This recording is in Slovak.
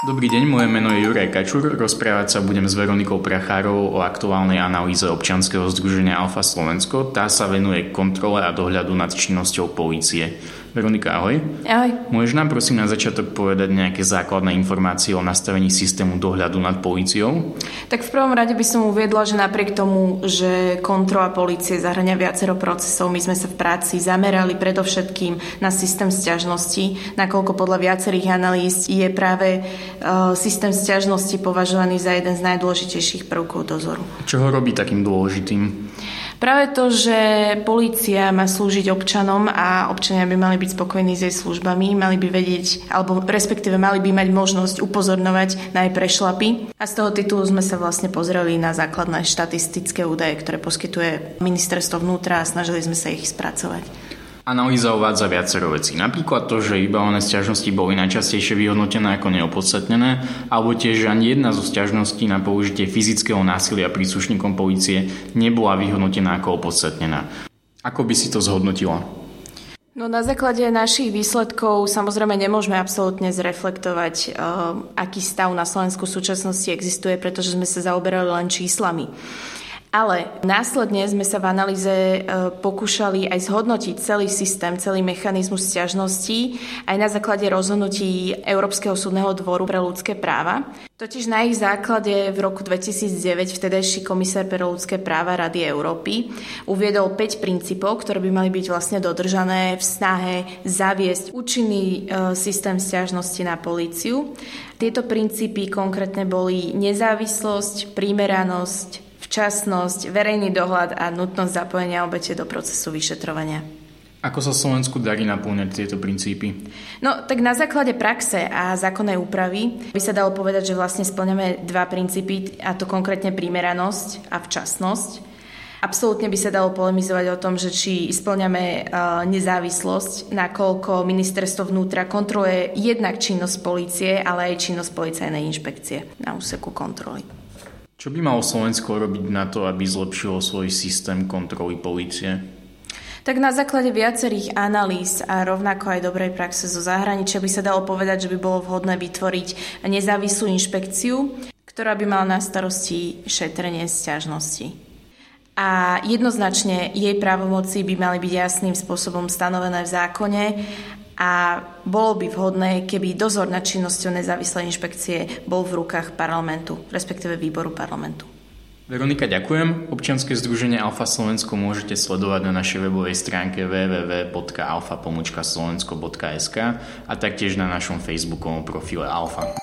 Dobrý deň, moje meno je Juraj Kačur. Rozprávať sa budem s Veronikou Prachárovou o aktuálnej analýze občianskeho združenia Alfa Slovensko. Tá sa venuje kontrole a dohľadu nad činnosťou polície. Veronika, ahoj. Ahoj. Môžeš nám prosím na začiatok povedať nejaké základné informácie o nastavení systému dohľadu nad políciou? Tak v prvom rade by som uviedla, že napriek tomu, že kontrola polície zahrania viacero procesov, my sme sa v práci zamerali predovšetkým na systém sťažnosti, nakoľko podľa viacerých analýz je práve uh, systém sťažnosti považovaný za jeden z najdôležitejších prvkov dozoru. Čo ho robí takým dôležitým? Práve to, že polícia má slúžiť občanom a občania by mali byť spokojní s jej službami, mali by vedieť, alebo respektíve mali by mať možnosť upozorňovať na jej prešlapy. A z toho titulu sme sa vlastne pozreli na základné štatistické údaje, ktoré poskytuje ministerstvo vnútra a snažili sme sa ich spracovať. Analýza uvádza viacero vecí. Napríklad to, že vybavené sťažnosti boli najčastejšie vyhodnotené ako neopodstatnené, alebo tiež, že ani jedna zo sťažností na použitie fyzického násilia príslušníkom policie nebola vyhodnotená ako opodstatnená. Ako by si to zhodnotila? No na základe našich výsledkov samozrejme nemôžeme absolútne zreflektovať, uh, aký stav na Slovensku v súčasnosti existuje, pretože sme sa zaoberali len číslami. Ale následne sme sa v analýze e, pokúšali aj zhodnotiť celý systém, celý mechanizmus stiažností aj na základe rozhodnutí Európskeho súdneho dvoru pre ľudské práva. Totiž na ich základe v roku 2009 vtedajší komisár pre ľudské práva Rady Európy uviedol 5 princípov, ktoré by mali byť vlastne dodržané v snahe zaviesť účinný e, systém stiažnosti na políciu. Tieto princípy konkrétne boli nezávislosť, primeranosť, včasnosť, verejný dohľad a nutnosť zapojenia obete do procesu vyšetrovania. Ako sa Slovensku darí naplňať tieto princípy? No, tak na základe praxe a zákonnej úpravy by sa dalo povedať, že vlastne splňame dva princípy, a to konkrétne primeranosť a včasnosť. Absolútne by sa dalo polemizovať o tom, že či splňame nezávislosť, nakoľko ministerstvo vnútra kontroluje jednak činnosť policie, ale aj činnosť policajnej inšpekcie na úseku kontroly. Čo by malo Slovensko robiť na to, aby zlepšilo svoj systém kontroly policie? Tak na základe viacerých analýz a rovnako aj dobrej praxe zo zahraničia by sa dalo povedať, že by bolo vhodné vytvoriť nezávislú inšpekciu, ktorá by mala na starosti šetrenie sťažnosti. A jednoznačne jej právomoci by mali byť jasným spôsobom stanovené v zákone a bolo by vhodné, keby dozor nad činnosťou nezávislej inšpekcie bol v rukách parlamentu, respektíve výboru parlamentu. Veronika, ďakujem. Občianske združenie Alfa Slovensko môžete sledovať na našej webovej stránke www.alfa.slovensko.sk a taktiež na našom facebookovom profile Alfa.